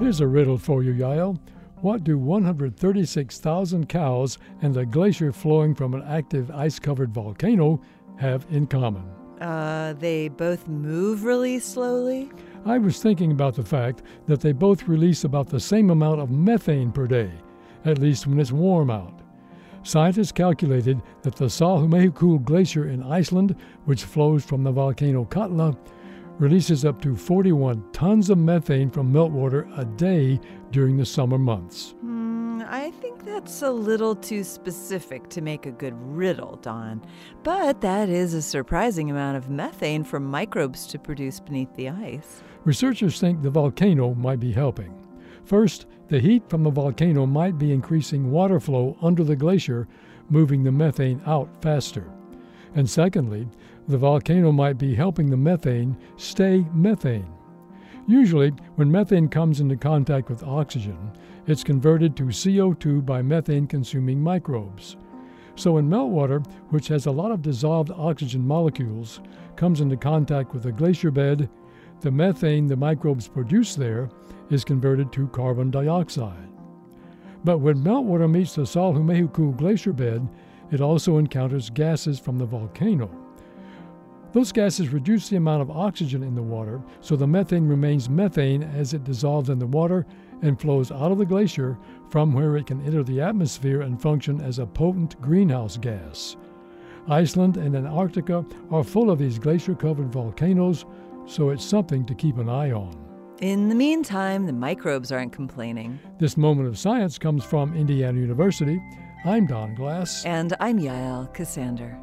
Here's a riddle for you, Yael. What do 136,000 cows and a glacier flowing from an active ice covered volcano have in common? Uh, they both move really slowly. I was thinking about the fact that they both release about the same amount of methane per day, at least when it's warm out. Scientists calculated that the Sólheimajökull Glacier in Iceland, which flows from the volcano Katla, releases up to 41 tons of methane from meltwater a day during the summer months. Hmm, I think that's a little too specific to make a good riddle, Don. But that is a surprising amount of methane for microbes to produce beneath the ice. Researchers think the volcano might be helping. First, the heat from the volcano might be increasing water flow under the glacier, moving the methane out faster. And secondly, the volcano might be helping the methane stay methane. Usually, when methane comes into contact with oxygen, it's converted to CO2 by methane consuming microbes. So, when meltwater, which has a lot of dissolved oxygen molecules, comes into contact with the glacier bed, the methane the microbes produce there is converted to carbon dioxide. But when meltwater meets the Sólheimajökull glacier bed, it also encounters gases from the volcano. Those gases reduce the amount of oxygen in the water, so the methane remains methane as it dissolves in the water and flows out of the glacier, from where it can enter the atmosphere and function as a potent greenhouse gas. Iceland and Antarctica are full of these glacier covered volcanoes, so it's something to keep an eye on. In the meantime, the microbes aren't complaining. This moment of science comes from Indiana University. I'm Don Glass. And I'm Yael Ksander.